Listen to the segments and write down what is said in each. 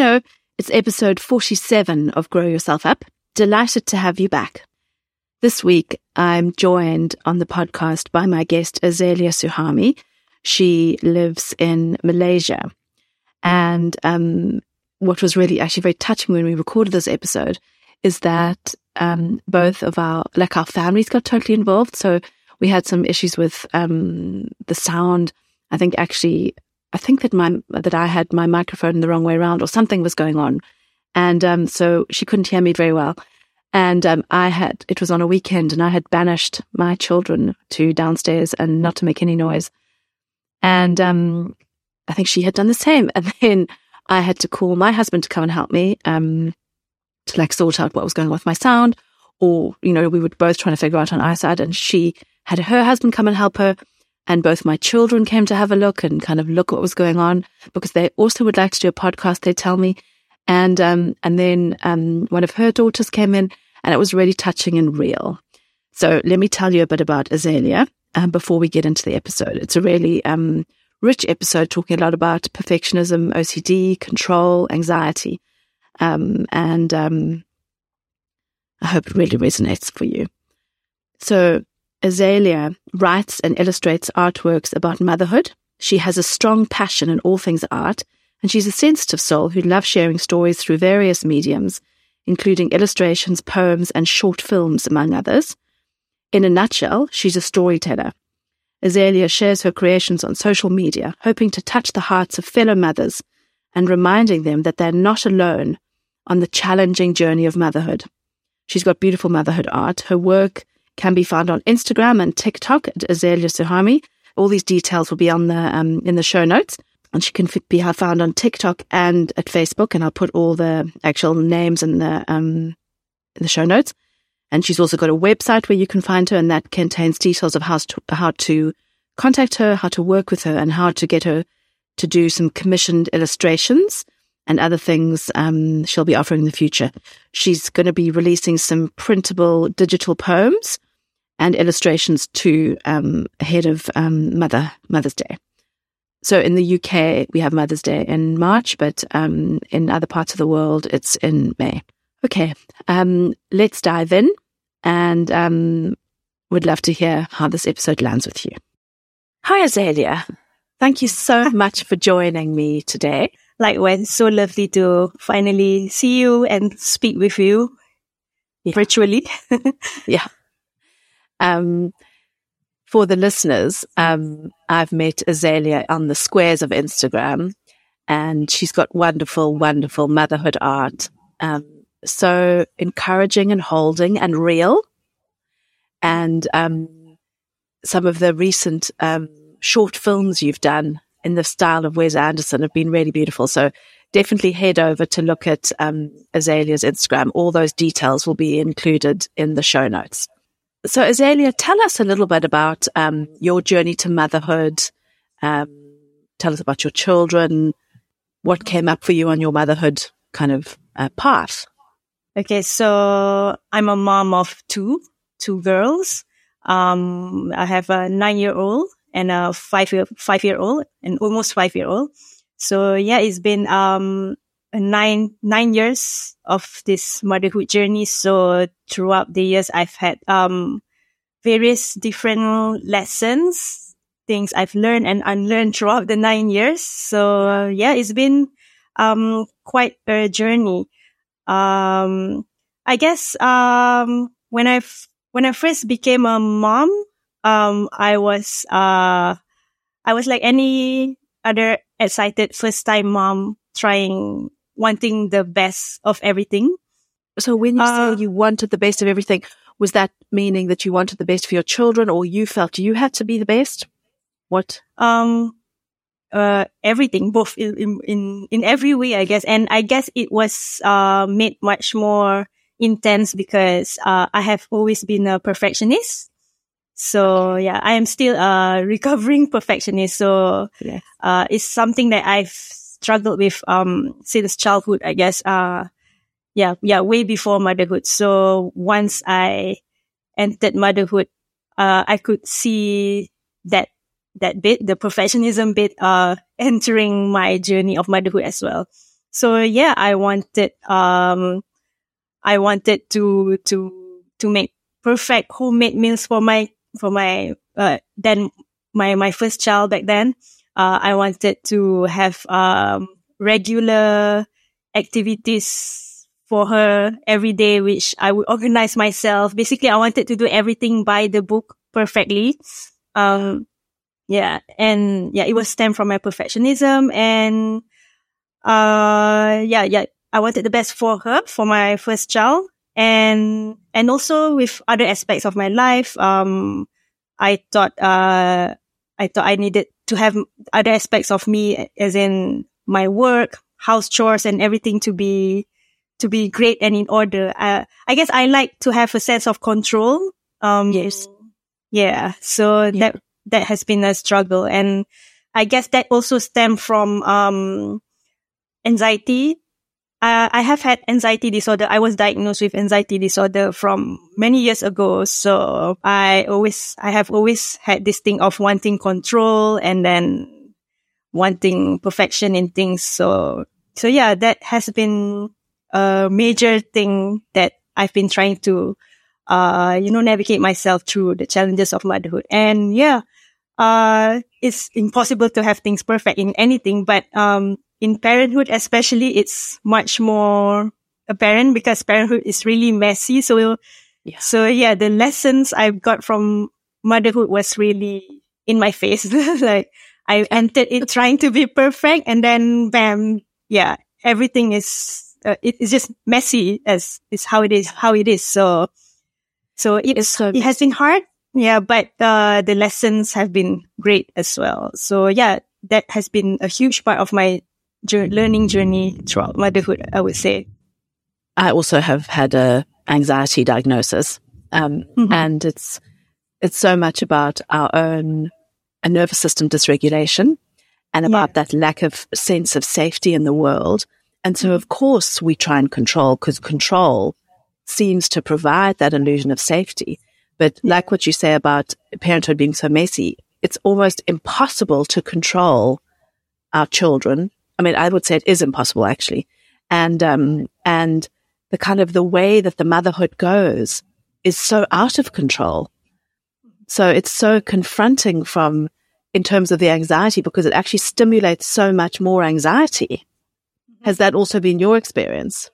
Hello, it's episode 47 of Grow Yourself Up. Delighted to have you back. This week, I'm joined on the podcast by my guest, Azalia Suhaimi. She lives in Malaysia. And um, what was really actually very touching when we recorded this episode is that um, both of our, like our families got totally involved. So we had some issues with um, the sound. I think actually I think that my that I had my microphone the wrong way around or something was going on, and um, so she couldn't hear me very well. And um, I had it was on a weekend, and I had banished my children to downstairs and not to make any noise. And um, I think she had done the same. And then I had to call my husband to come and help me um, to like sort out what was going on with my sound, or you know we were both trying to figure out on our side, and she had her husband come and help her. And both my children came to have a look and kind of look what was going on because they also would like to do a podcast, they tell me. And, um, and then, um, one of her daughters came in and it was really touching and real. So let me tell you a bit about Azalia um, before we get into the episode. It's a really, um, rich episode talking a lot about perfectionism, OCD, control, anxiety. Um, and, um, I hope it really resonates for you. So Azalia writes and illustrates artworks about motherhood. She has a strong passion in all things art, and she's a sensitive soul who loves sharing stories through various mediums, including illustrations, poems, and short films, among others. In a nutshell, she's a storyteller. Azalia shares her creations on social media, hoping to touch the hearts of fellow mothers and reminding them that they're not alone on the challenging journey of motherhood. She's got beautiful motherhood art. Her work can be found on Instagram and TikTok at Azalia Suhaimi. All these details will be on the um, in the show notes, and she can be found on TikTok and at Facebook. And I'll put all the actual names in the um, in the show notes. And she's also got a website where you can find her, and that contains details of how to, how to contact her, how to work with her, and how to get her to do some commissioned illustrations and other things um, she'll be offering in the future. She's going to be releasing some printable digital poems and illustrations to um, ahead of um, Mother Mother's Day. So in the UK, we have Mother's Day in March, but um, in other parts of the world, it's in May. Okay, um, let's dive in, and um, would love to hear how this episode lands with you. Hi, Azalia. Thank you so much for joining me today. Likewise, so lovely to finally see you and speak with you yeah. virtually. yeah. Um, for the listeners, um, I've met Azalia on the squares of Instagram and she's got wonderful, wonderful motherhood art. Um, so encouraging and holding and real. And, um, some of the recent, um, short films you've done in the style of Wes Anderson have been really beautiful. So definitely head over to look at, um, Azalia's Instagram. All those details will be included in the show notes. So, Azalia, tell us a little bit about um, your journey to motherhood. Um, tell us about your children. what came up for you on your motherhood kind of uh, path? Okay, so I'm a mom of two, two girls. Um, I have a nine year old and a five year, five year old and almost five year old. So yeah, it's been, um, nine, nine years of this motherhood journey. So throughout the years, I've had, um, various different lessons, things I've learned and unlearned throughout the nine years. So yeah, it's been, um, quite a journey. Um, I guess, um, when I, when I first became a mom, um, I was, uh, I was like any other excited first time mom trying, wanting the best of everything. So when you uh, say you wanted the best of everything, was that meaning that you wanted the best for your children or you felt you had to be the best? What? Um, uh, everything, both in, in, in every way, I guess. And I guess it was, uh, made much more intense because, uh, I have always been a perfectionist. So yeah, I am still a recovering perfectionist. So, yeah. uh, it's something that I've struggled with, um, since childhood, I guess. Uh, yeah, yeah, way before motherhood. So once I entered motherhood, uh, I could see that that bit, the professionalism bit, uh, entering my journey of motherhood as well. So yeah, I wanted, um, I wanted to, to, to make perfect homemade meals for my, for my, uh, then my, my first child back then. Uh, I wanted to have, um, regular activities for her every day, which I would organize myself. Basically, I wanted to do everything by the book perfectly. Um, yeah. And yeah, it was stemmed from my perfectionism and, uh, yeah, yeah. I wanted the best for her, for my first child. And, and also with other aspects of my life, um, I thought, uh, I thought I needed to have other aspects of me, as in my work, house chores and everything to be, to be great and in order. Uh, I guess I like to have a sense of control. Um, yes. Yeah. So yeah. that, that has been a struggle. And I guess that also stemmed from, um, anxiety. Uh, I have had anxiety disorder. I was diagnosed with anxiety disorder from many years ago. So I always, I have always had this thing of wanting control and then wanting perfection in things. So, so yeah, that has been a major thing that I've been trying to, uh, you know, navigate myself through the challenges of motherhood. And yeah, uh, it's impossible to have things perfect in anything, but, um, in parenthood, especially, it's much more apparent because parenthood is really messy. So, yeah. so yeah, the lessons I've got from motherhood was really in my face. like I entered it trying to be perfect and then bam, yeah, everything is, uh, it is just messy as is how it is, how it is. So, so it, is, so it has been hard, yeah, but uh, the lessons have been great as well. So yeah, that has been a huge part of my learning journey throughout motherhood. I would say. I also have had a anxiety diagnosis, um, mm-hmm. and it's it's so much about our own a nervous system dysregulation and about yeah. that lack of sense of safety in the world. And so, of course, we try and control because control seems to provide that illusion of safety. But like what you say about parenthood being so messy, it's almost impossible to control our children. I mean, I would say it is impossible actually. And, um, and the kind of the way that the motherhood goes is so out of control. So it's so confronting from, in terms of the anxiety because it actually stimulates so much more anxiety. Has that also been your experience?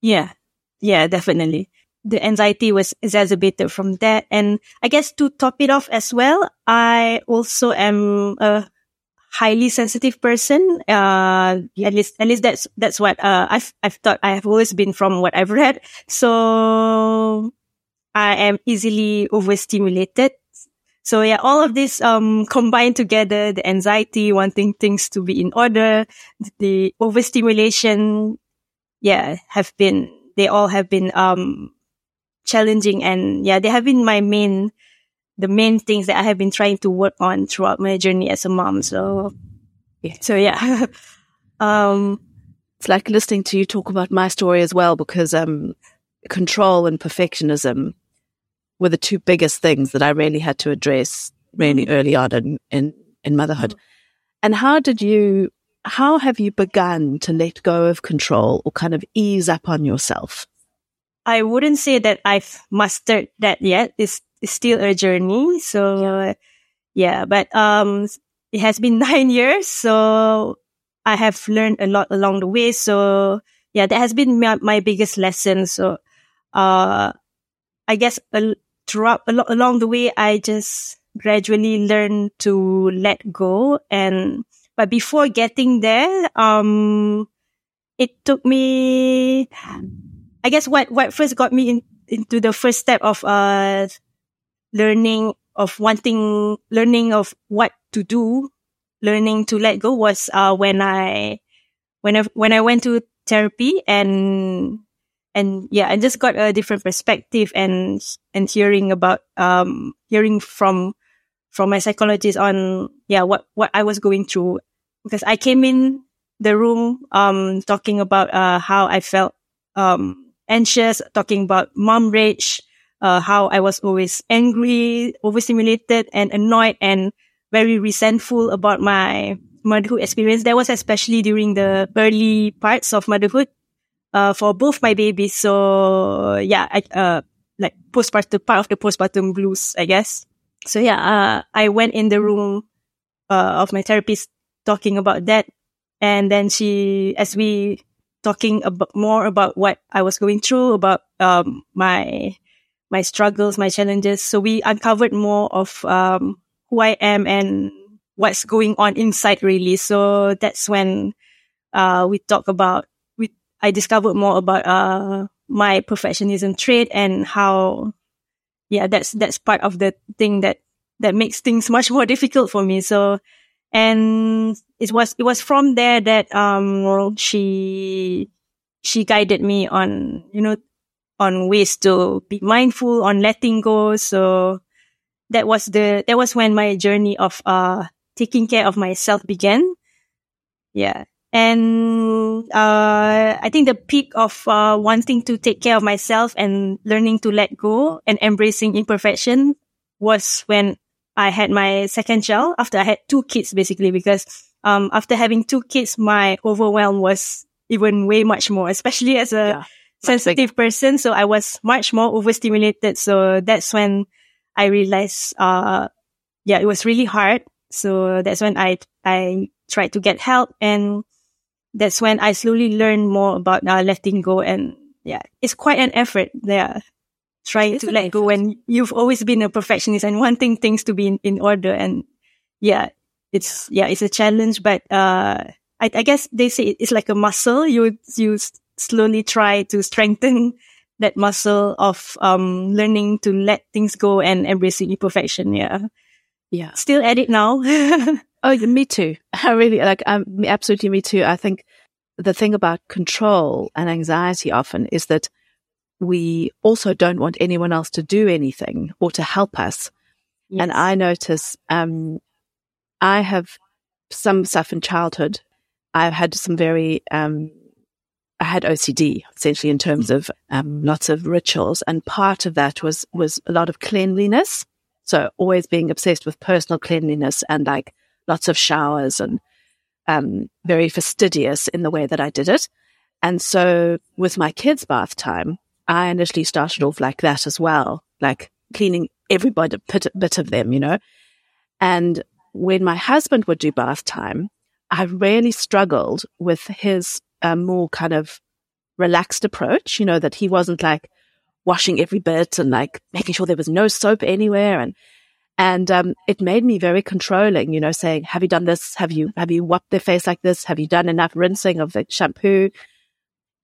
Yeah. Yeah, definitely the anxiety was exacerbated from that. And I guess to top it off as well, I also am a highly sensitive person. Uh, at least, at least that's, that's what, uh, I've, I've thought I have always been from what I've read. So I am easily overstimulated. So yeah, all of this, um, combined together, the anxiety, wanting things to be in order, the overstimulation, yeah, have been, they all have been, um, challenging and yeah, they have been my main, the main things that I have been trying to work on throughout my journey as a mom. So, yeah. so yeah. Um, it's like listening to you talk about my story as well, because um, control and perfectionism were the two biggest things that I really had to address really mm-hmm. early on in, in, in motherhood. And how did you, how have you begun to let go of control or kind of ease up on yourself? I wouldn't say that I've mastered that yet. It's still a journey. So yeah, but, um, it has been nine years. So I have learned a lot along the way. So yeah, that has been my, my biggest lesson. So, uh, I guess uh, throughout along the way, I just gradually learned to let go. And, but before getting there, um, it took me, I guess what, what first got me in, into the first step of, uh, learning of wanting, learning of what to do learning to let go was uh, when I when I when I went to therapy and and yeah, I just got a different perspective and and hearing about um hearing from from my psychologist on yeah what what I was going through. Because I came in the room um talking about uh how I felt um anxious, talking about mom rage, uh how I was always angry, overstimulated and annoyed and very resentful about my motherhood experience. That was especially during the early parts of motherhood, uh, for both my babies. So yeah, I, uh, like postpartum, part of the postpartum blues, I guess. So yeah, uh, I went in the room, uh, of my therapist talking about that. And then she, as we talking about more about what I was going through, about, um, my, my struggles, my challenges. So we uncovered more of, um, who I am and what's going on inside really. So that's when, uh, we talk about, we, I discovered more about, uh, my perfectionism trait and how, yeah, that's, that's part of the thing that, that makes things much more difficult for me. So, and it was, it was from there that, um, she, she guided me on, you know, on ways to be mindful, on letting go. So, that was the that was when my journey of uh taking care of myself began. Yeah. And uh I think the peak of uh wanting to take care of myself and learning to let go and embracing imperfection was when I had my second child after I had two kids basically because um after having two kids my overwhelm was even way much more, especially as a yeah, sensitive person. So I was much more overstimulated. So that's when I realized, uh, yeah, it was really hard. So that's when I, I tried to get help and that's when I slowly learned more about uh, letting go. And yeah, it's quite an effort there. Trying to let go when you've always been a perfectionist and wanting things to be in, in order. And yeah, it's, yeah, it's a challenge, but, uh, I, I guess they say it's like a muscle. You, you slowly try to strengthen that muscle of um, learning to let things go and embracing imperfection. Yeah. Yeah. Still at it now. oh, me too. I really like, um, absolutely me too. I think the thing about control and anxiety often is that we also don't want anyone else to do anything or to help us. Yes. And I notice, um, I have some stuff in childhood. I've had some very, um, I had OCD essentially in terms of um, lots of rituals, and part of that was was a lot of cleanliness. So always being obsessed with personal cleanliness and like lots of showers and um, very fastidious in the way that I did it. And so with my kids' bath time, I initially started off like that as well, like cleaning every bit, bit of them, you know. And when my husband would do bath time, I really struggled with his a more kind of relaxed approach, you know, that he wasn't like washing every bit and like making sure there was no soap anywhere. And, and, um, it made me very controlling, you know, saying, have you done this? Have you, have you wiped their face like this? Have you done enough rinsing of the shampoo?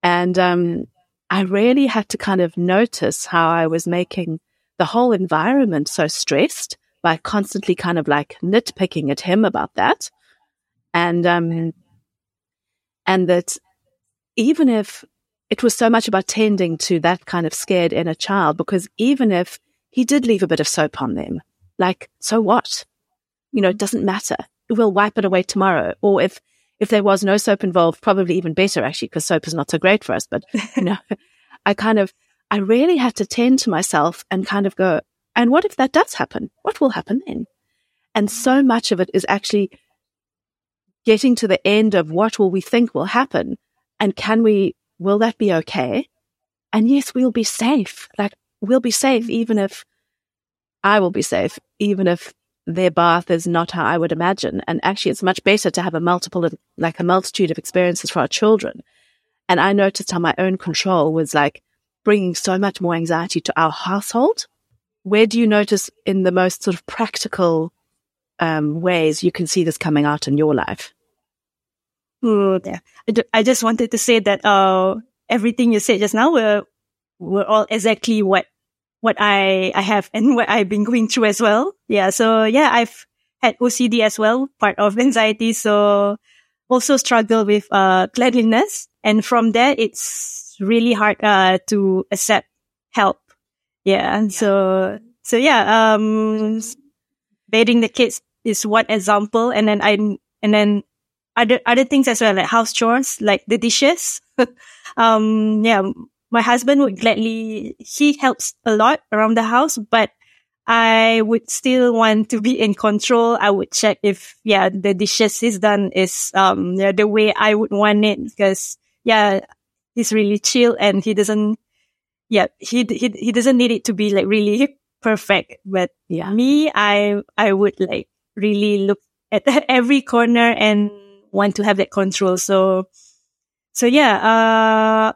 And, um, I really had to kind of notice how I was making the whole environment so stressed by constantly kind of like nitpicking at him about that. And, um, and that even if it was so much about tending to that kind of scared inner child, because even if he did leave a bit of soap on them, like, so what? You know, it mm. doesn't matter. We'll wipe it away tomorrow. Or if, if there was no soap involved, probably even better actually, because soap is not so great for us. But, you know, I kind of, I really had to tend to myself and kind of go, and what if that does happen? What will happen then? And mm. so much of it is actually getting to the end of what will we think will happen? And can we, will that be okay? And yes, we'll be safe. Like we'll be safe even if I will be safe, even if their bath is not how I would imagine. And actually, it's much better to have a multiple, of, like a multitude of experiences for our children. And I noticed how my own control was like bringing so much more anxiety to our household. Where do you notice in the most sort of practical um, ways you can see this coming out in your life? Oh, yeah. I just wanted to say that uh, everything you said just now were were all exactly what what I, I have and what I've been going through as well. Yeah. So yeah, I've had OCD as well, part of anxiety. So also struggle with, uh, cleanliness. And from there, it's really hard, uh, to accept help. Yeah. And so, so yeah, um, bathing the kids is one example. And then I, and then other, other things as well, like house chores, like the dishes. um, yeah, my husband would gladly, he helps a lot around the house, but I would still want to be in control. I would check if, yeah, the dishes is done is, um, yeah, the way I would want it because, yeah, he's really chill and he doesn't, yeah, he, he, he doesn't need it to be like really perfect. But yeah, me, I, I would like really look at every corner and want to have that control. So, so yeah, uh,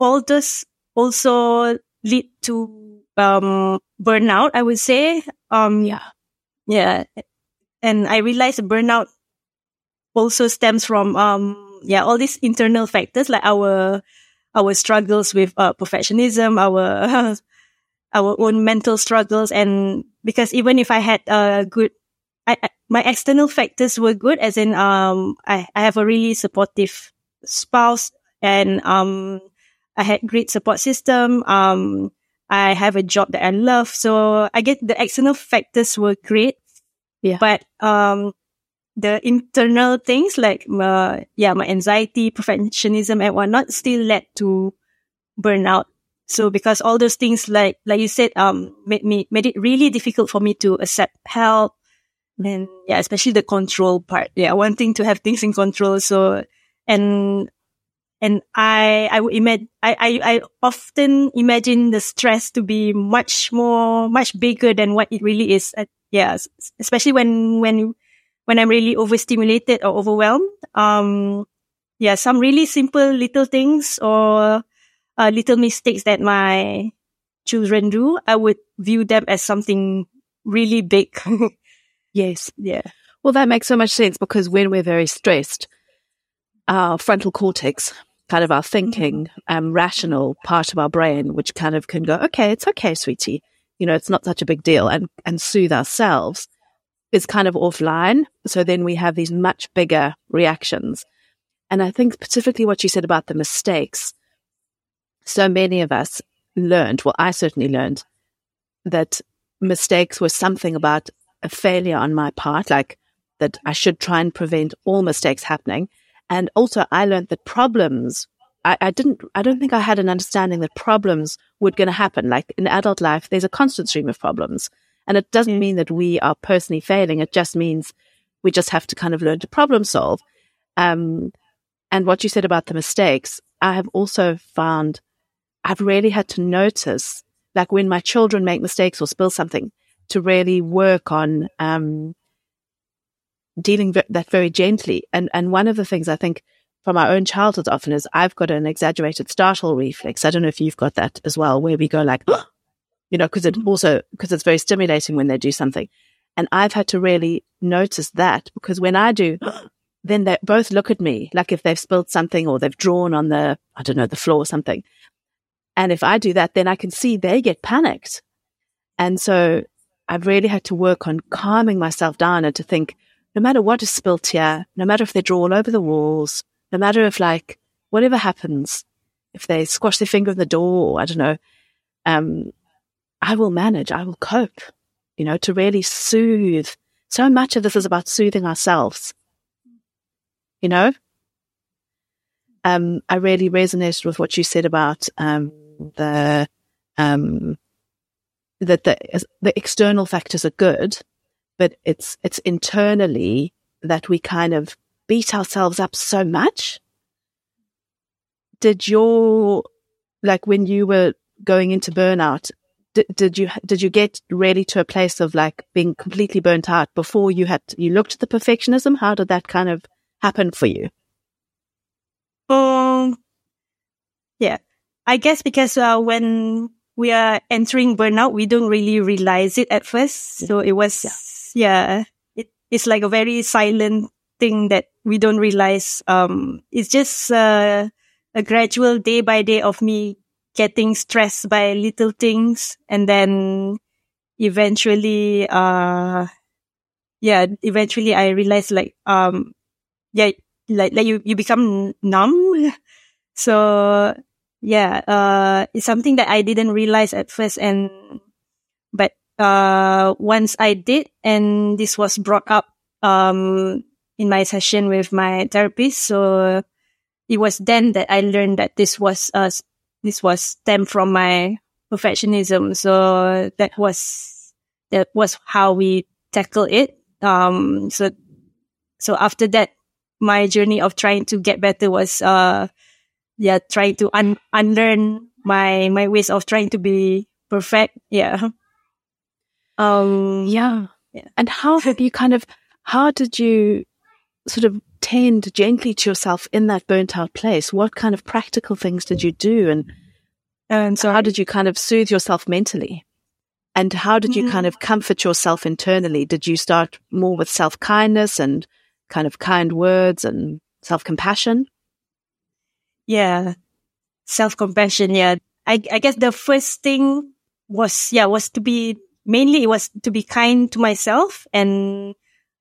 all this also lead to um, burnout, I would say. Um, yeah. Yeah. And I realized burnout also stems from, um, yeah, all these internal factors like our, our struggles with, uh, perfectionism, our, our own mental struggles. And because even if I had a good, I, I, my external factors were good, as in, um, I, I have a really supportive spouse and, um, I had great support system. Um, I have a job that I love. So I get the external factors were great. Yeah. But, um, the internal things like, uh, yeah, my anxiety, perfectionism and whatnot still led to burnout. So because all those things, like, like you said, um, made me, made it really difficult for me to accept help. And yeah, especially the control part. Yeah. Wanting to have things in control. So, and and I, I would imagine, I, I, I often imagine the stress to be much more, much bigger than what it really is. Uh, yeah. Especially when, when, when I'm really overstimulated or overwhelmed. Um, yeah, some really simple little things or uh, little mistakes that my children do, I would view them as something really big. yes. Yeah. Well, that makes so much sense because when we're very stressed, our frontal cortex kind of our thinking, um, rational part of our brain, which kind of can go, okay, it's okay, sweetie. You know, it's not such a big deal and, and soothe ourselves is kind of offline. So then we have these much bigger reactions. And I think specifically what you said about the mistakes. So many of us learned, well, I certainly learned that mistakes were something about a failure on my part, like that I should try and prevent all mistakes happening. And also I learned that problems, I, I didn't, I don't think I had an understanding that problems were going to happen. Like in adult life, there's a constant stream of problems. And it doesn't mean that we are personally failing. It just means we just have to kind of learn to problem solve. Um, and what you said about the mistakes, I have also found I've really had to notice, like when my children make mistakes or spill something, to really work on um, dealing that very gently. And, and one of the things I think from our own childhood often is I've got an exaggerated startle reflex. I don't know if you've got that as well, where we go like, you know, cause it mm-hmm. also, cause it's very stimulating when they do something. And I've had to really notice that because when I do, then they both look at me like if they've spilled something or they've drawn on the, I don't know, the floor or something. And if I do that, then I can see they get panicked. And so I've really had to work on calming myself down and to think, no matter what is spilt here, no matter if they draw all over the walls, no matter if like whatever happens, if they squash their finger in the door, I don't know, um, I will manage, I will cope, you know, to really soothe. So much of this is about soothing ourselves. you know? Um, I really resonated with what you said about, um, the, um, that the, the external factors are good, but it's, it's internally that we kind of beat ourselves up so much. Did your, like when you were going into burnout, did, did you, did you get really to a place of like being completely burnt out before you had, you looked at the perfectionism? How did that kind of happen for you? Um, yeah, I guess because uh, when we are entering burnout, we don't really realize it at first. So it was, yeah, yeah it, it's like a very silent thing that we don't realize. Um, it's just uh, a gradual day by day of me getting stressed by little things, and then eventually, uh, yeah, eventually I realized like, um, yeah, like like you you become numb. So yeah, uh, it's something that I didn't realize at first, and but uh, once I did, and this was brought up um in my session with my therapist, so it was then that I learned that this was uh this was stemmed from my perfectionism. So that was that was how we tackle it. Um, so so after that, my journey of trying to get better was, uh, yeah, trying to un- unlearn my, my ways of trying to be perfect. Yeah. Um, yeah. yeah. And how have you kind of, how did you sort of tend gently to yourself in that burnt out place? What kind of practical things did you do? And, and so how did you kind of soothe yourself mentally? And how did you mm-hmm. kind of comfort yourself internally? Did you start more with self kindness and kind of kind words and self compassion? Yeah. Self compassion. Yeah. I, I guess the first thing was, yeah, was to be, mainly it was to be kind to myself and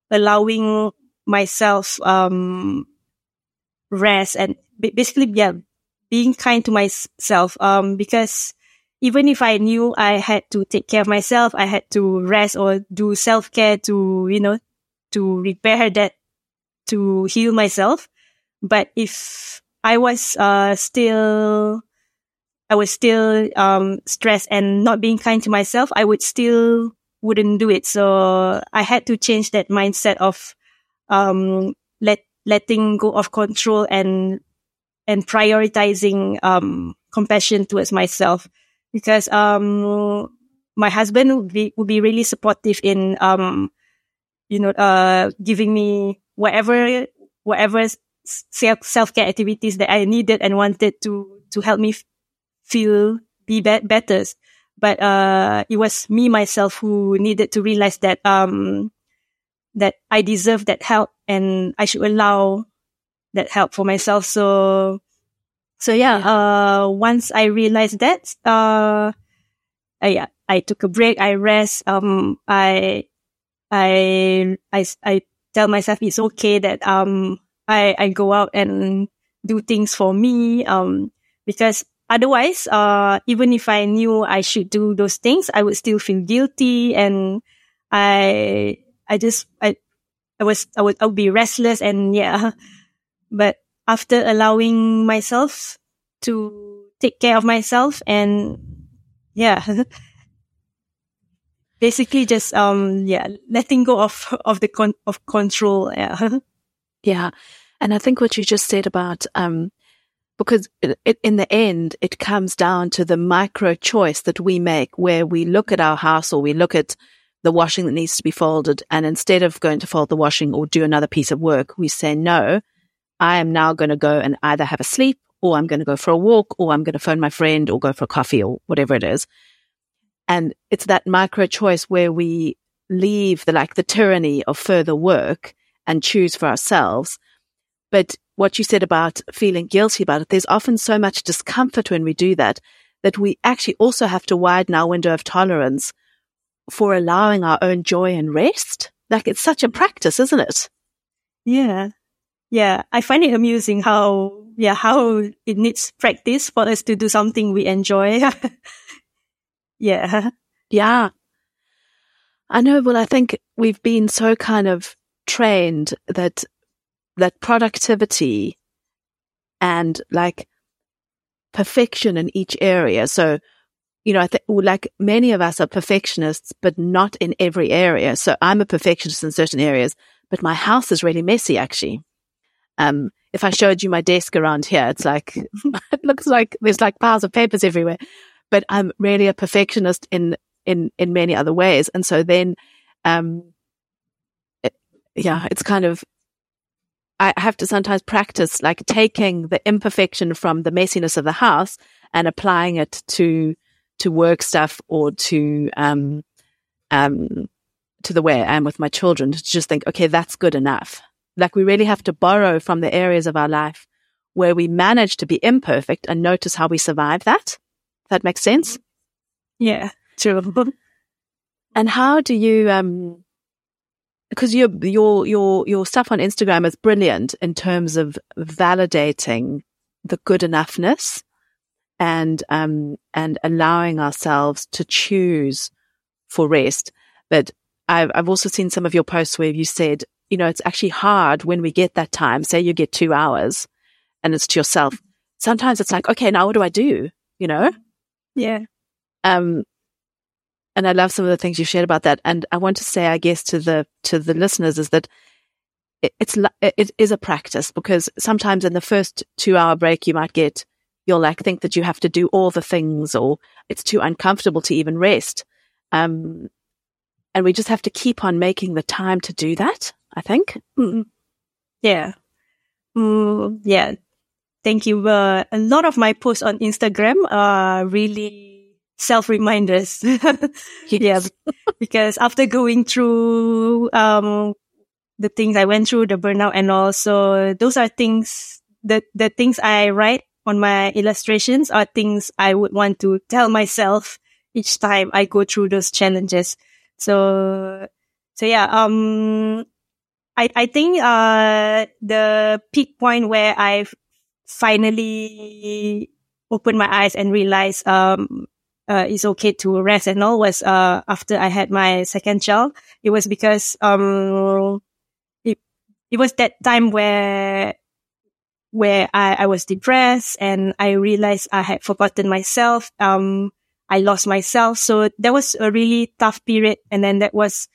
allowing myself, um, rest and basically, yeah, being kind to myself. Um, because even if I knew I had to take care of myself, I had to rest or do self care to, you know, to repair that to heal myself. But if I was uh, still, I was still um, stressed and not being kind to myself, I would still wouldn't do it. So I had to change that mindset of um, let letting go of control and and prioritizing um, compassion towards myself because um, my husband would be, would be really supportive in um, you know uh, giving me whatever whatever self care activities that I needed and wanted to to help me feel be, be- better. But uh, it was me myself who needed to realize that um that I deserve that help and I should allow that help for myself. So so yeah, uh once I realized that, uh, uh yeah, I took a break, I rest, um I I I I tell myself it's okay that um I I go out and do things for me um because otherwise uh even if I knew I should do those things I would still feel guilty and I I just I I was I would I would be restless and yeah. But after allowing myself to take care of myself and yeah. Basically just um yeah letting go of of the con- of control yeah yeah and i think what you just said about um because it, it, in the end it comes down to the micro choice that we make where we look at our house or we look at the washing that needs to be folded and instead of going to fold the washing or do another piece of work we say no i am now going to go and either have a sleep or i'm going to go for a walk or i'm going to phone my friend or go for a coffee or whatever it is. And it's that micro choice where we leave the like the tyranny of further work and choose for ourselves. But what you said about feeling guilty about it, there's often so much discomfort when we do that, that we actually also have to widen our window of tolerance for allowing our own joy and rest. Like it's such a practice, isn't it? Yeah. Yeah. I find it amusing how, yeah, how it needs practice for us to do something we enjoy. Yeah. Yeah. I know. Well, I think we've been so kind of trained that that productivity and like perfection in each area. So, you know, I think like many of us are perfectionists, but not in every area. So I'm a perfectionist in certain areas, but my house is really messy actually. Um, if I showed you my desk around here, it's like, it looks like there's like piles of papers everywhere, but I'm really a perfectionist in, in, in many other ways. And so then, um, yeah, it's kind of, I have to sometimes practice like taking the imperfection from the messiness of the house and applying it to, to work stuff or to, um, um, to the way I am with my children to just think, okay, that's good enough. Like we really have to borrow from the areas of our life where we manage to be imperfect and notice how we survive that. That makes sense. Yeah, true. and how do you, um, because your, your, your, your stuff on Instagram is brilliant in terms of validating the good enoughness and, um, and allowing ourselves to choose for rest. But I've, I've also seen some of your posts where you said, you know, it's actually hard when we get that time. Say you get two hours and it's to yourself. Sometimes it's like, okay, now what do I do? You know? Yeah. Um, and I love some of the things you've shared about that. And I want to say, I guess, to the to the listeners is that it, it's it is a practice because sometimes in the first two hour break you might get you'll like think that you have to do all the things or it's too uncomfortable to even rest. Um, and we just have to keep on making the time to do that. I think. Mm. Yeah. Mm, yeah. Thank you. Uh, a lot of my posts on Instagram are really self reminders. yeah. because after going through, um, the things I went through, the burnout and also those are things that the things I write on my illustrations are things I would want to tell myself each time I go through those challenges. So, so yeah, um, I, I think, uh, the peak point where I finally opened my eyes and realized, um, uh, it's okay to rest and all was, uh, after I had my second child. It was because, um, it, it was that time where, where I, I was depressed and I realized I had forgotten myself. Um, I lost myself. So that was a really tough period. And then that was,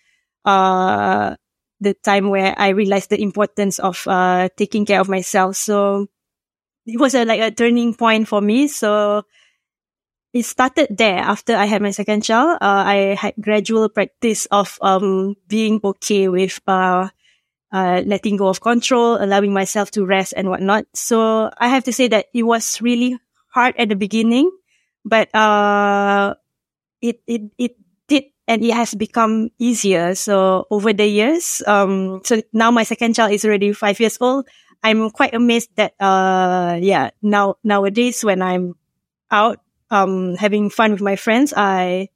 uh, the time where I realized the importance of uh, taking care of myself. So it was a, like a turning point for me. So it started there after I had my second child. Uh, I had gradual practice of um, being okay with uh, uh, letting go of control, allowing myself to rest and whatnot. So I have to say that it was really hard at the beginning, but uh, it it it did and it has become easier. So over the years, um, so now my second child is already five years old. I'm quite amazed that, uh, yeah, now, nowadays when I'm out, um, having fun with my friends, I,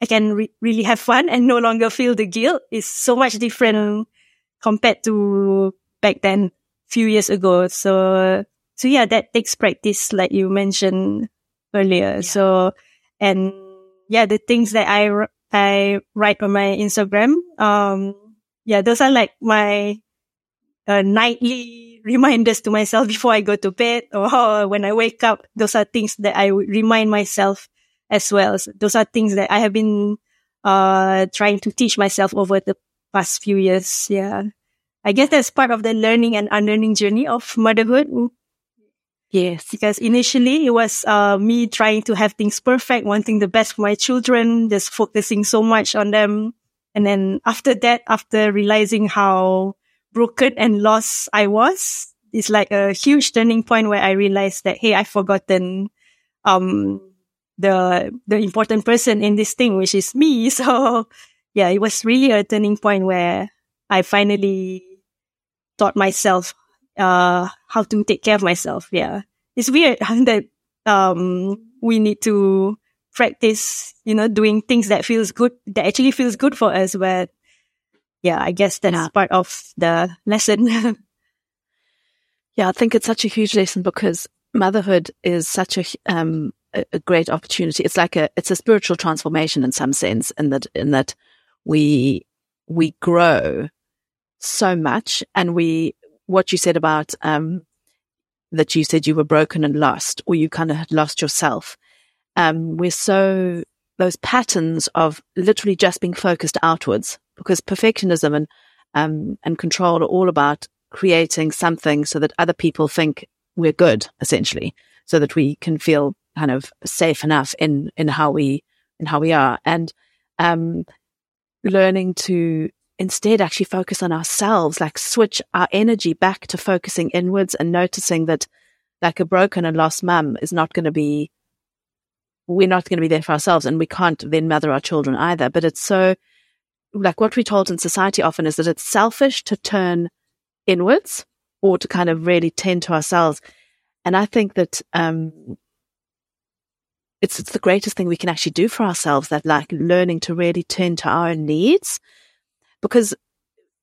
I can re- really have fun and no longer feel the guilt. It's so much different compared to back then, few years ago. So, so yeah, that takes practice, like you mentioned earlier. Yeah. So, and yeah, the things that I I write on my Instagram. Um, yeah, those are like my uh, nightly reminders to myself before I go to bed or when I wake up. Those are things that I remind myself as well. So those are things that I have been uh, trying to teach myself over the past few years. Yeah. I guess that's part of the learning and unlearning journey of motherhood. Yes. Because initially it was, uh, me trying to have things perfect, wanting the best for my children, just focusing so much on them. And then after that, after realizing how broken and lost I was, it's like a huge turning point where I realized that, Hey, I've forgotten, um, the, the important person in this thing, which is me. So yeah, it was really a turning point where I finally taught myself uh, how to take care of myself. Yeah. It's weird that, um, we need to practice, you know, doing things that feels good, that actually feels good for us. But yeah, I guess that's yeah. part of the lesson. yeah. I think it's such a huge lesson because motherhood is such a, um, a, great opportunity. It's like a, it's a spiritual transformation in some sense in that, in that we, we grow so much and we what you said about, um, that you said you were broken and lost, or you kind of had lost yourself. Um, we're so, those patterns of literally just being focused outwards because perfectionism and, um, and control are all about creating something so that other people think we're good, essentially, so that we can feel kind of safe enough in, in how we, in how we are. And, um, learning to instead actually focus on ourselves, like switch our energy back to focusing inwards and noticing that like a broken and lost mum is not going to be, we're not going to be there for ourselves and we can't then mother our children either. But it's so like what we're told in society often is that it's selfish to turn inwards or to kind of really tend to ourselves. And I think that, um, it's, it's the greatest thing we can actually do for ourselves that like learning to really tend to our needs because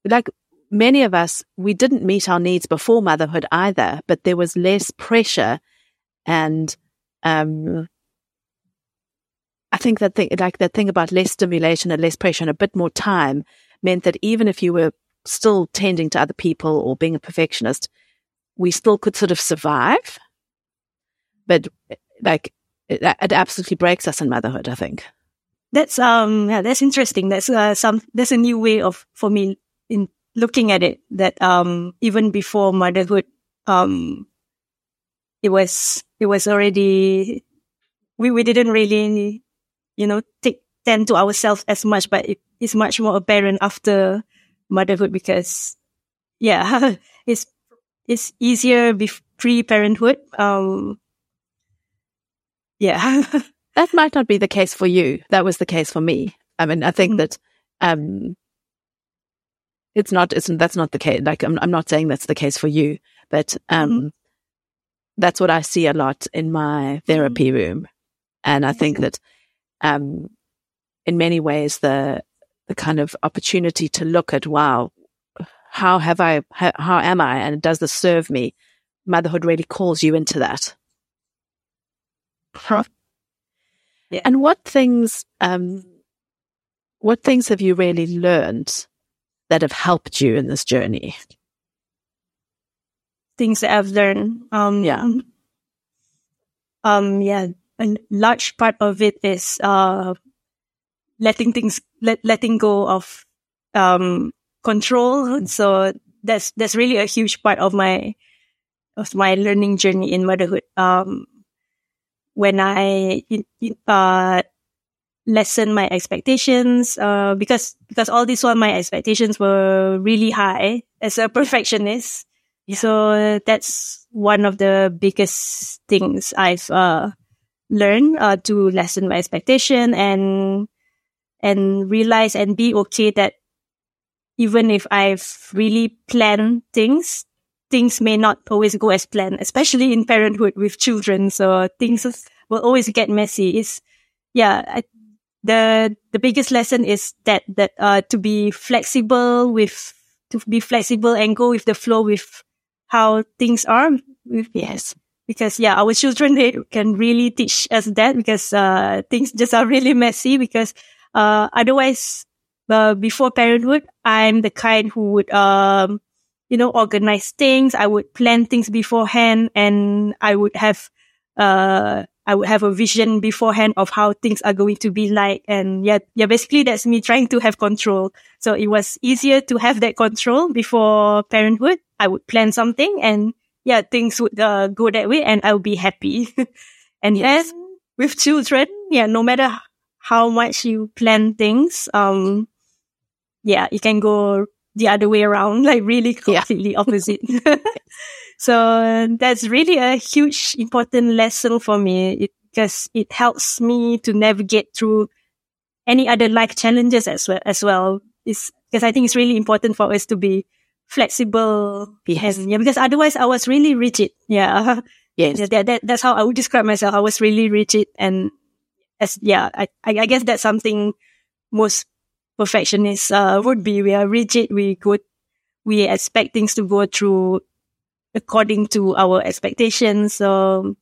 like many of us, we didn't meet our needs before motherhood either, but there was less pressure and, um, I think that thing, like that thing about less stimulation and less pressure and a bit more time meant that even if you were still tending to other people or being a perfectionist, we still could sort of survive. But like it, it absolutely breaks us in motherhood, I think. That's um yeah, that's interesting. That's uh, some that's a new way of for me in looking at it. That um even before motherhood, um it was it was already we we didn't really you know take tend to ourselves as much, but it is much more apparent after motherhood because yeah, it's it's easier pre parenthood. Um yeah. that might not be the case for you. That was the case for me. I mean, I think mm-hmm. that, um, it's not, it's, that's not the case. Like, I'm, I'm not saying that's the case for you, but, um, mm-hmm. that's what I see a lot in my therapy mm-hmm. room. And I think that, um, in many ways, the, the kind of opportunity to look at, wow, how have I, how, how am I? And does this serve me? Motherhood really calls you into that. Huh. Yeah. And what things, um, what things have you really learned that have helped you in this journey? Things that I've learned. Um, yeah. Um, yeah. A large part of it is, uh, letting things, let, letting go of, um, control. So that's, that's really a huge part of my, of my learning journey in motherhood. Um, when I uh, lessen my expectations uh, because because all this while my expectations were really high as a perfectionist. Yeah. So that's one of the biggest things I've uh, learned uh, to lessen my expectation and and realize and be okay that even if I've really planned things, things may not always go as planned, especially in parenthood with children. So things will always get messy. Is yeah, I, the the biggest lesson is that that uh to be flexible with to be flexible and go with the flow with how things are. With, yes. Because yeah, our children they can really teach us that because uh things just are really messy because uh otherwise uh, before parenthood I'm the kind who would um you know, organize things. I would plan things beforehand and I would have, uh, I would have a vision beforehand of how things are going to be like. And yeah, yeah, basically that's me trying to have control. So it was easier to have that control before parenthood. I would plan something and yeah, things would uh, go that way and I'll be happy. and yes. then with children, yeah, no matter how much you plan things, um, yeah, it can go the other way around, like really completely yeah. opposite. so that's really a huge important lesson for me because it helps me to navigate through any other life challenges as well, as well. It's because I think it's really important for us to be flexible. Yeah, because otherwise I was really rigid. Yeah. Yes. Yeah, that, that, that's how I would describe myself. I was really rigid and as, yeah, I, I guess that's something most perfectionists uh, would be. We are rigid. We go, we expect things to go through according to our expectations. So,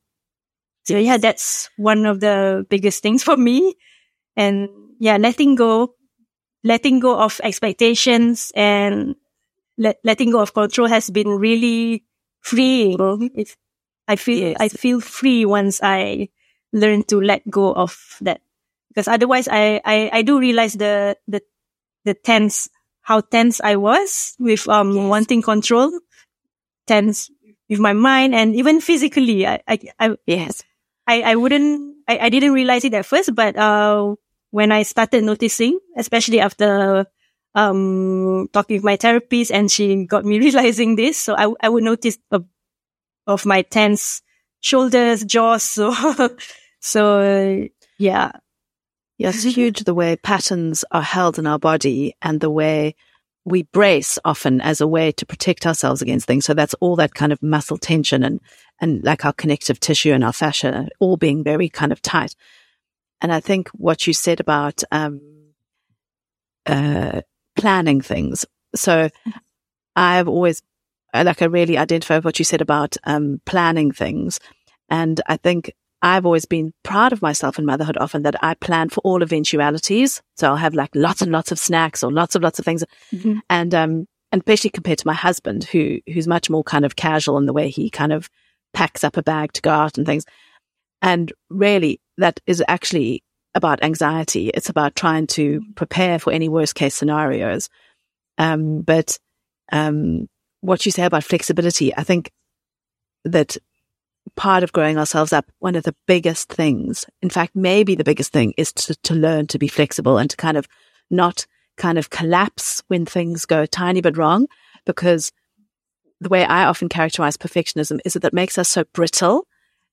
so yeah, that's one of the biggest things for me. And yeah, letting go, letting go of expectations and let, letting go of control has been really freeing. If I feel, yes. I feel free once I learn to let go of that. Because otherwise I, I, I do realize the, the, the tense, how tense I was with, um, yes. wanting control, tense with my mind and even physically. I, I, I yes, I, I wouldn't, I, I didn't realize it at first, but, uh, when I started noticing, especially after, um, talking with my therapist and she got me realizing this. So I, I would notice a of my tense shoulders, jaws. So, so yeah. Yeah, it's huge the way patterns are held in our body and the way we brace often as a way to protect ourselves against things. So that's all that kind of muscle tension and, and like our connective tissue and our fascia all being very kind of tight. And I think what you said about, um, uh, planning things. So I've always like I really identify with what you said about um, planning things. And I think I've always been proud of myself in motherhood often that I plan for all eventualities. So I'll have like lots and lots of snacks or lots of lots of things. Mm-hmm. And, um, and especially compared to my husband who, who's much more kind of casual in the way he kind of packs up a bag to go out and things. And really that is actually about anxiety. It's about trying to prepare for any worst case scenarios. Um, but, um, what you say about flexibility, I think that part of growing ourselves up, one of the biggest things, in fact, maybe the biggest thing is to, to learn to be flexible and to kind of not kind of collapse when things go tiny bit wrong. Because the way I often characterize perfectionism is that it makes us so brittle,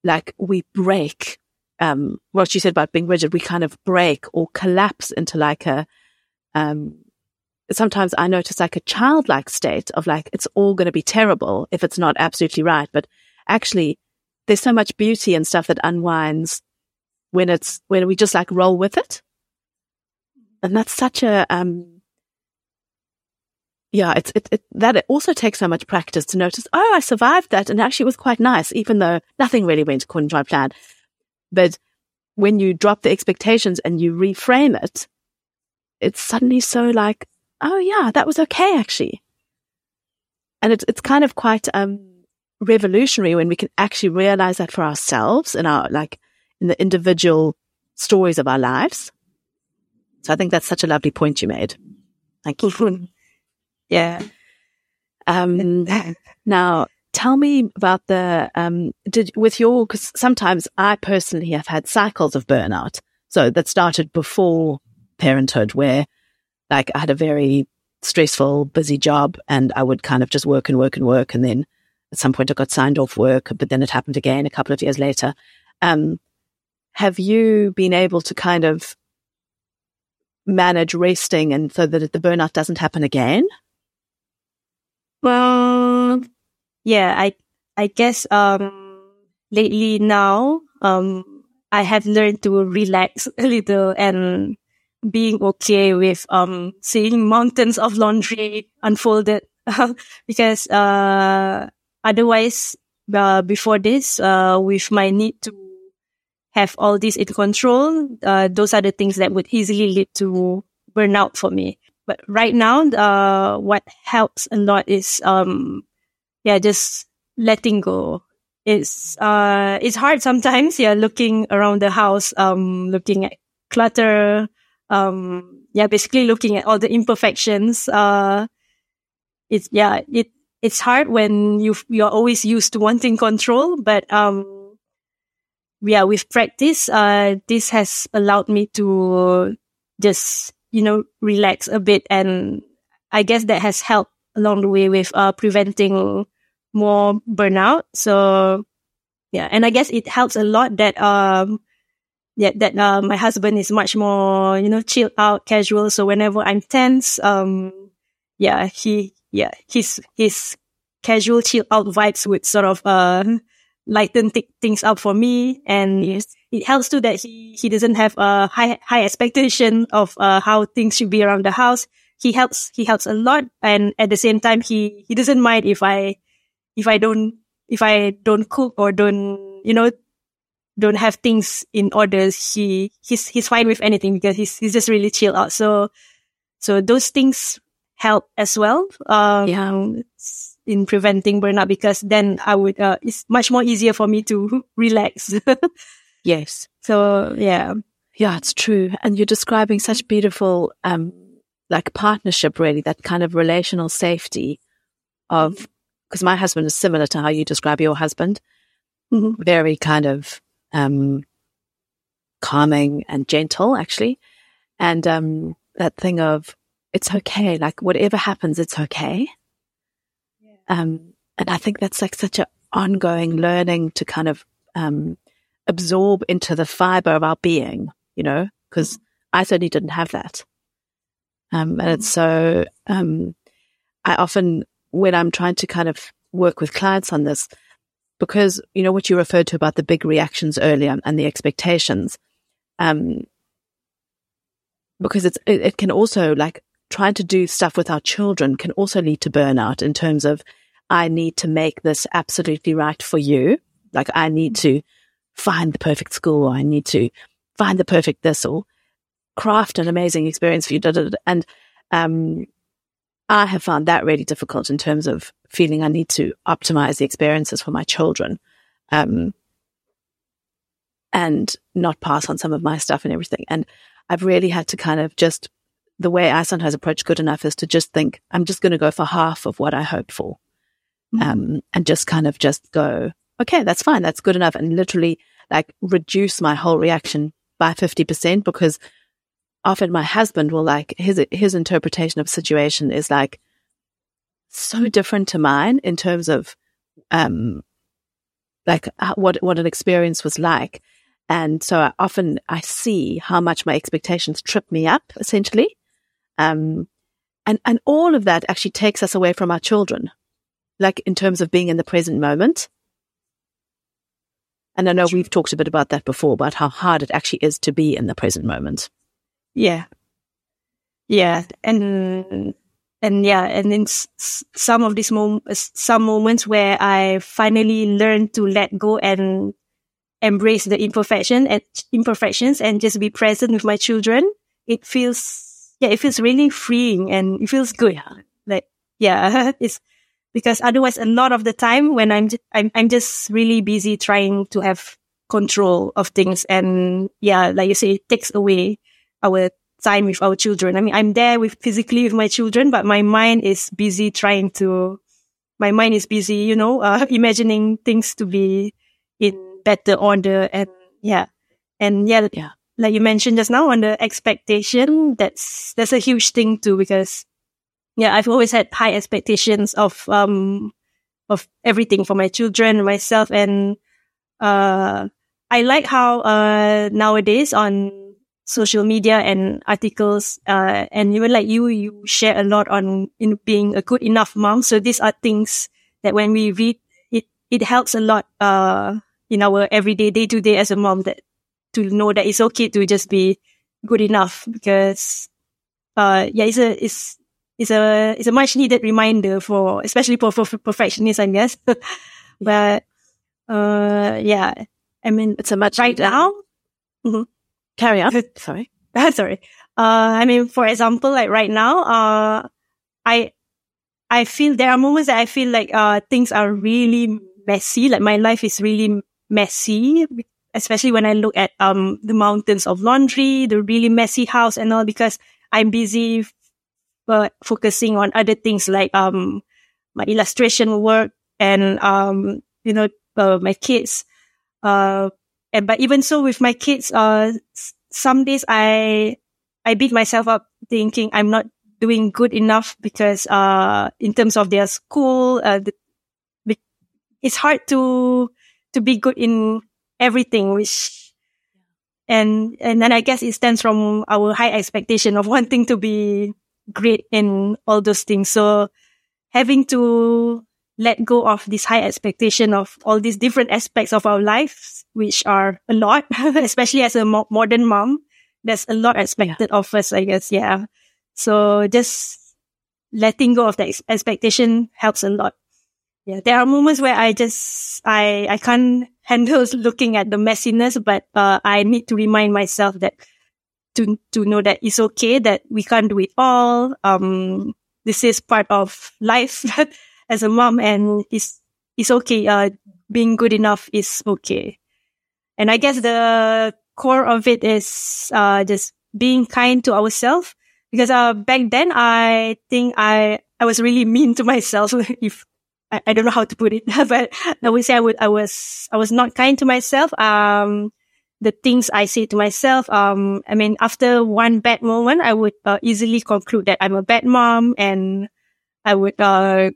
like we break. Um, what you said about being rigid, we kind of break or collapse into like a, um, sometimes I notice like a childlike state of like, it's all going to be terrible if it's not absolutely right. But actually, there's so much beauty and stuff that unwinds when it's, when we just like roll with it. And that's such a, um, yeah, it's, it, it, that it also takes so much practice to notice, oh, I survived that. And actually it was quite nice, even though nothing really went according to my plan. But when you drop the expectations and you reframe it, it's suddenly so like, oh yeah, that was okay actually. And it's, it's kind of quite, um, revolutionary when we can actually realize that for ourselves in our, like, in the individual stories of our lives. So I think that's such a lovely point you made. Thank you. yeah. Um, now tell me about the, um, did, with your, cause sometimes I personally have had cycles of burnout. So that started before parenthood where like I had a very stressful, busy job and I would kind of just work and work and work. And then at some point I got signed off work, but then it happened again a couple of years later. Um, have you been able to kind of manage resting and so that the burnout doesn't happen again? Well, yeah, I, I guess, um, lately now, um, I have learned to relax a little and being okay with um seeing mountains of laundry unfolded. Because uh otherwise uh, before this uh with my need to have all this in control. Uh those are the things that would easily lead to burnout for me. But right now uh what helps a lot is um yeah just letting go it's uh it's hard sometimes yeah looking around the house um looking at clutter um, yeah, basically looking at all the imperfections. Uh, it's, yeah, it, it's hard when you, you're always used to wanting control, but, um, yeah, with practice, uh, this has allowed me to just, you know, relax a bit. And I guess that has helped along the way with, uh, preventing more burnout. So, yeah, and I guess it helps a lot that, um, yeah, that uh, my husband is much more, you know, chilled out, casual. So whenever I'm tense, um, yeah, he, yeah, his his casual, chill out vibes would sort of uh lighten th- things up for me, and yes. it helps too that he he doesn't have a high high expectation of uh how things should be around the house. He helps he helps a lot, and at the same time, he he doesn't mind if I if I don't if I don't cook or don't you know don't have things in order, he he's he's fine with anything because he's he's just really chill out. So so those things help as well. Um, Yeah. in preventing burnout because then I would, uh, it's much more easier for me to relax. Yes. so yeah. Yeah, it's true. And you're describing such beautiful, um, like partnership, really, that kind of relational safety of, because my husband is similar to how you describe your husband, Mhm. very kind of, um, calming and gentle, actually. And, um, that thing of, it's okay. Like whatever happens, it's okay. Um, and I think that's like such an ongoing learning to kind of, um, absorb into the fiber of our being, you know, because I certainly didn't have that. Um, and it's so, um, I often, when I'm trying to kind of work with clients on this, because, you know, what you referred to about the big reactions earlier and the expectations, um, because it's, it, it can also like trying to do stuff with our children can also lead to burnout in terms of, I need to make this absolutely right for you. Like I need to find the perfect school or I need to find the perfect this or craft an amazing experience for you. Da, da, da. And, um, I have found that really difficult in terms of feeling I need to optimize the experiences for my children. Um, and not pass on some of my stuff and everything. And I've really had to kind of just, the way I sometimes approach good enough is to just think, I'm just going to go for half of what I hoped for. Um, and just kind of just go, okay, that's fine. That's good enough. And literally like reduce my whole reaction by 50% because often my husband will like his, his interpretation of a situation is like so different to mine in terms of, um, like what, what an experience was like. And so I often I see how much my expectations trip me up essentially. Um, and, and all of that actually takes us away from our children, like in terms of being in the present moment. And I know we've talked a bit about that before, about how hard it actually is to be in the present moment. Yeah. Yeah. And, and yeah, and in s- some of these mom- some moments where I finally learned to let go and embrace the imperfection and imperfections and just be present with my children, it feels, yeah, it feels really freeing and it feels good. Like, yeah, it's because otherwise a lot of the time when I'm, j- I'm, I'm just really busy trying to have control of things. And yeah, like you say, it takes away our time with our children. I mean, I'm there with physically with my children, but my mind is busy trying to, my mind is busy, you know, uh, imagining things to be in better order and yeah. And yeah, Yeah. like you mentioned just now on the expectation, that's, that's a huge thing too, because yeah, I've always had high expectations of, um, of everything for my children, myself, and, uh, I like how, uh, nowadays on social media and articles, uh, and even like you, you share a lot on in being a good enough mom. So these are things that when we read, it, it helps a lot, uh, in our everyday day to day as a mom that to know that it's okay to just be good enough because, uh, yeah, it's a, it's, it's a, it's a much needed reminder for, especially for, for, for perfectionists, I guess. but, uh, yeah, I mean, It's a much right now, Carry on. Sorry. sorry. Uh, I mean, for example, like right now, uh, I, I feel there are moments that I feel like, uh, things are really messy. Like my life is really messy, especially when I look at, um, the mountains of laundry, the really messy house and all, because I'm busy, uh, focusing on other things like, um, my illustration work and, um, you know, uh, my kids, uh, and but even so with my kids, uh, some days I, I beat myself up thinking I'm not doing good enough because, uh, in terms of their school, uh, the, it's hard to, to be good in everything, which, and, and then I guess it stems from our high expectation of wanting to be great in all those things. So having to let go of this high expectation of all these different aspects of our lives, which are a lot, especially as a mo- modern mom. There's a lot expected of us, I guess. Yeah. So just letting go of that ex- expectation helps a lot. Yeah. There are moments where I just, I, I can't handle looking at the messiness, but, uh, I need to remind myself that to, to know that it's okay that we can't do it all. Um, this is part of life as a mom and it's, it's okay. Uh, being good enough is okay. And I guess the core of it is, uh, just being kind to ourselves because, uh, back then I think I, I was really mean to myself. if I, I, don't know how to put it, but I would say I would, I was, I was not kind to myself. Um, the things I say to myself. Um, I mean, after one bad moment, I would uh, easily conclude that I'm a bad mom and I would, uh,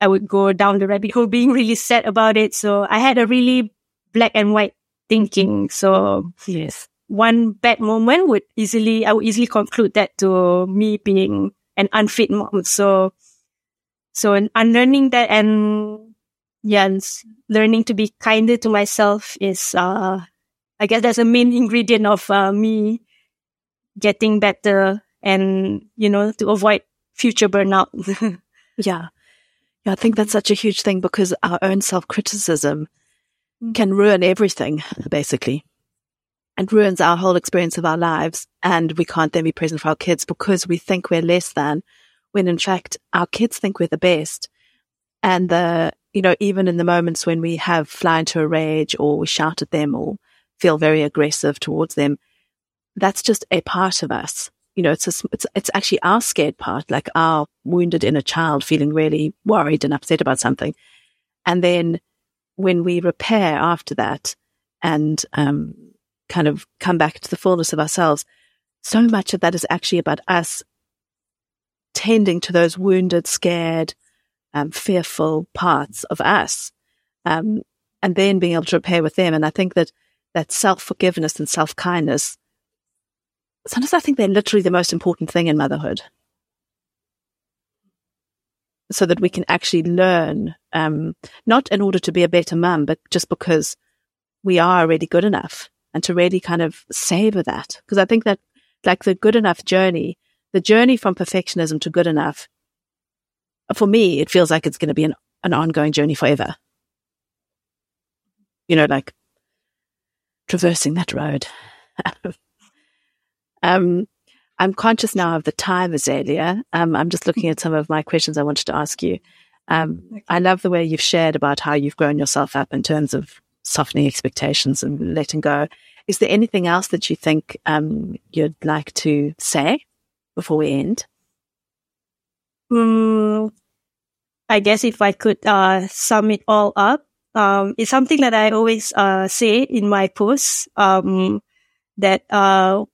I would go down the rabbit hole being really sad about it. So I had a really black and white thinking. So yes, one bad moment would easily, I would easily conclude that to me being an unfit mom. So, so and unlearning that and yeah, learning to be kinder to myself is, uh, I guess that's a main ingredient of uh, me getting better and, you know, to avoid future burnout. yeah. Yeah. I think that's such a huge thing because our own self criticism mm. can ruin everything, basically, and ruins our whole experience of our lives. And we can't then be present for our kids because we think we're less than when in fact our kids think we're the best. And the, you know, even in the moments when we have fly into a rage or we shout at them or feel very aggressive towards them. That's just a part of us. You know, it's a, it's it's actually our scared part, like our wounded inner child feeling really worried and upset about something. And then when we repair after that and um, kind of come back to the fullness of ourselves, so much of that is actually about us tending to those wounded, scared, um, fearful parts of us, um, and then being able to repair with them. And I think that that self forgiveness and self kindness, sometimes I think they're literally the most important thing in motherhood. So that we can actually learn, um, not in order to be a better mum, but just because we are already good enough and to really kind of savor that. Because I think that like the good enough journey, the journey from perfectionism to good enough, for me, it feels like it's going to be an, an ongoing journey forever. You know, like traversing that road. um, I'm conscious now of the time, Azalia. Um, I'm just looking at some of my questions I wanted to ask you. Um, okay. I love the way you've shared about how you've grown yourself up in terms of softening expectations and letting go. Is there anything else that you think um, you'd like to say before we end? Mm, I guess if I could uh, sum it all up, um, it's something that I always uh, say in my posts um, that uh,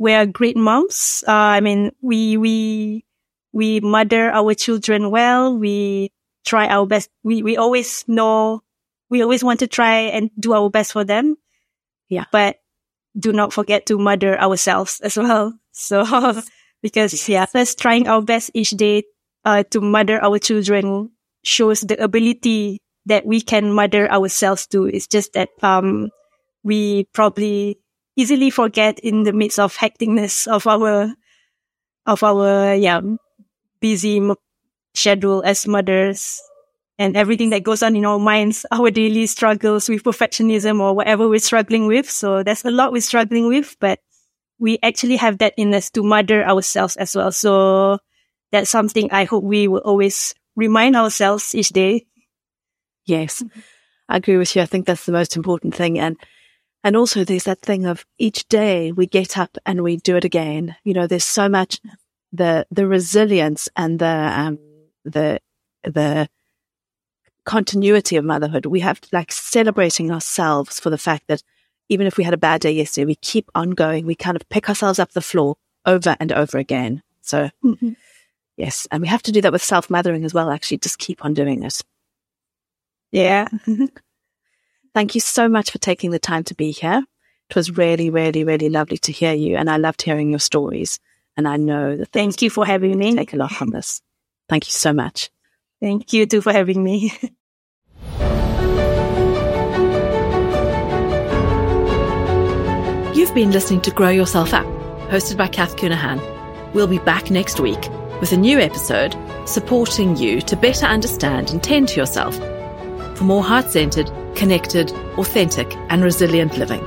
we're great moms. Uh, I mean, we we we mother our children well. We try our best. We we always know. We always want to try and do our best for them. Yeah, but do not forget to mother ourselves as well. So because yeah, first trying our best each day uh, to mother our children shows the ability that we can mother ourselves to. It's just that, um, we probably easily forget in the midst of hecticness of our, of our, yeah, busy schedule as mothers and everything that goes on in our minds, our daily struggles with perfectionism or whatever we're struggling with. So there's a lot we're struggling with, but we actually have that in us to mother ourselves as well. So that's something I hope we will always remind ourselves each day Yes, I agree with you. I think that's the most important thing. And, and also there's that thing of each day we get up and we do it again. You know, there's so much the, the resilience and the, um, the, the continuity of motherhood. We have like celebrating ourselves for the fact that even if we had a bad day yesterday, we keep on going. We kind of pick ourselves up the floor over and over again. So mm-hmm. yes, and we have to do that with self mothering as well. Actually, just keep on doing it. Yeah. Thank you so much for taking the time to be here. It was really, really, really lovely to hear you. And I loved hearing your stories. And I know that. Thank you for having me. Take a lot from this. Thank you so much. Thank you too for having me. You've been listening to Grow Yourself Up, hosted by Cath Counihan. We'll be back next week with a new episode supporting you to better understand and tend to yourself for more heart centered, connected, authentic, and resilient living.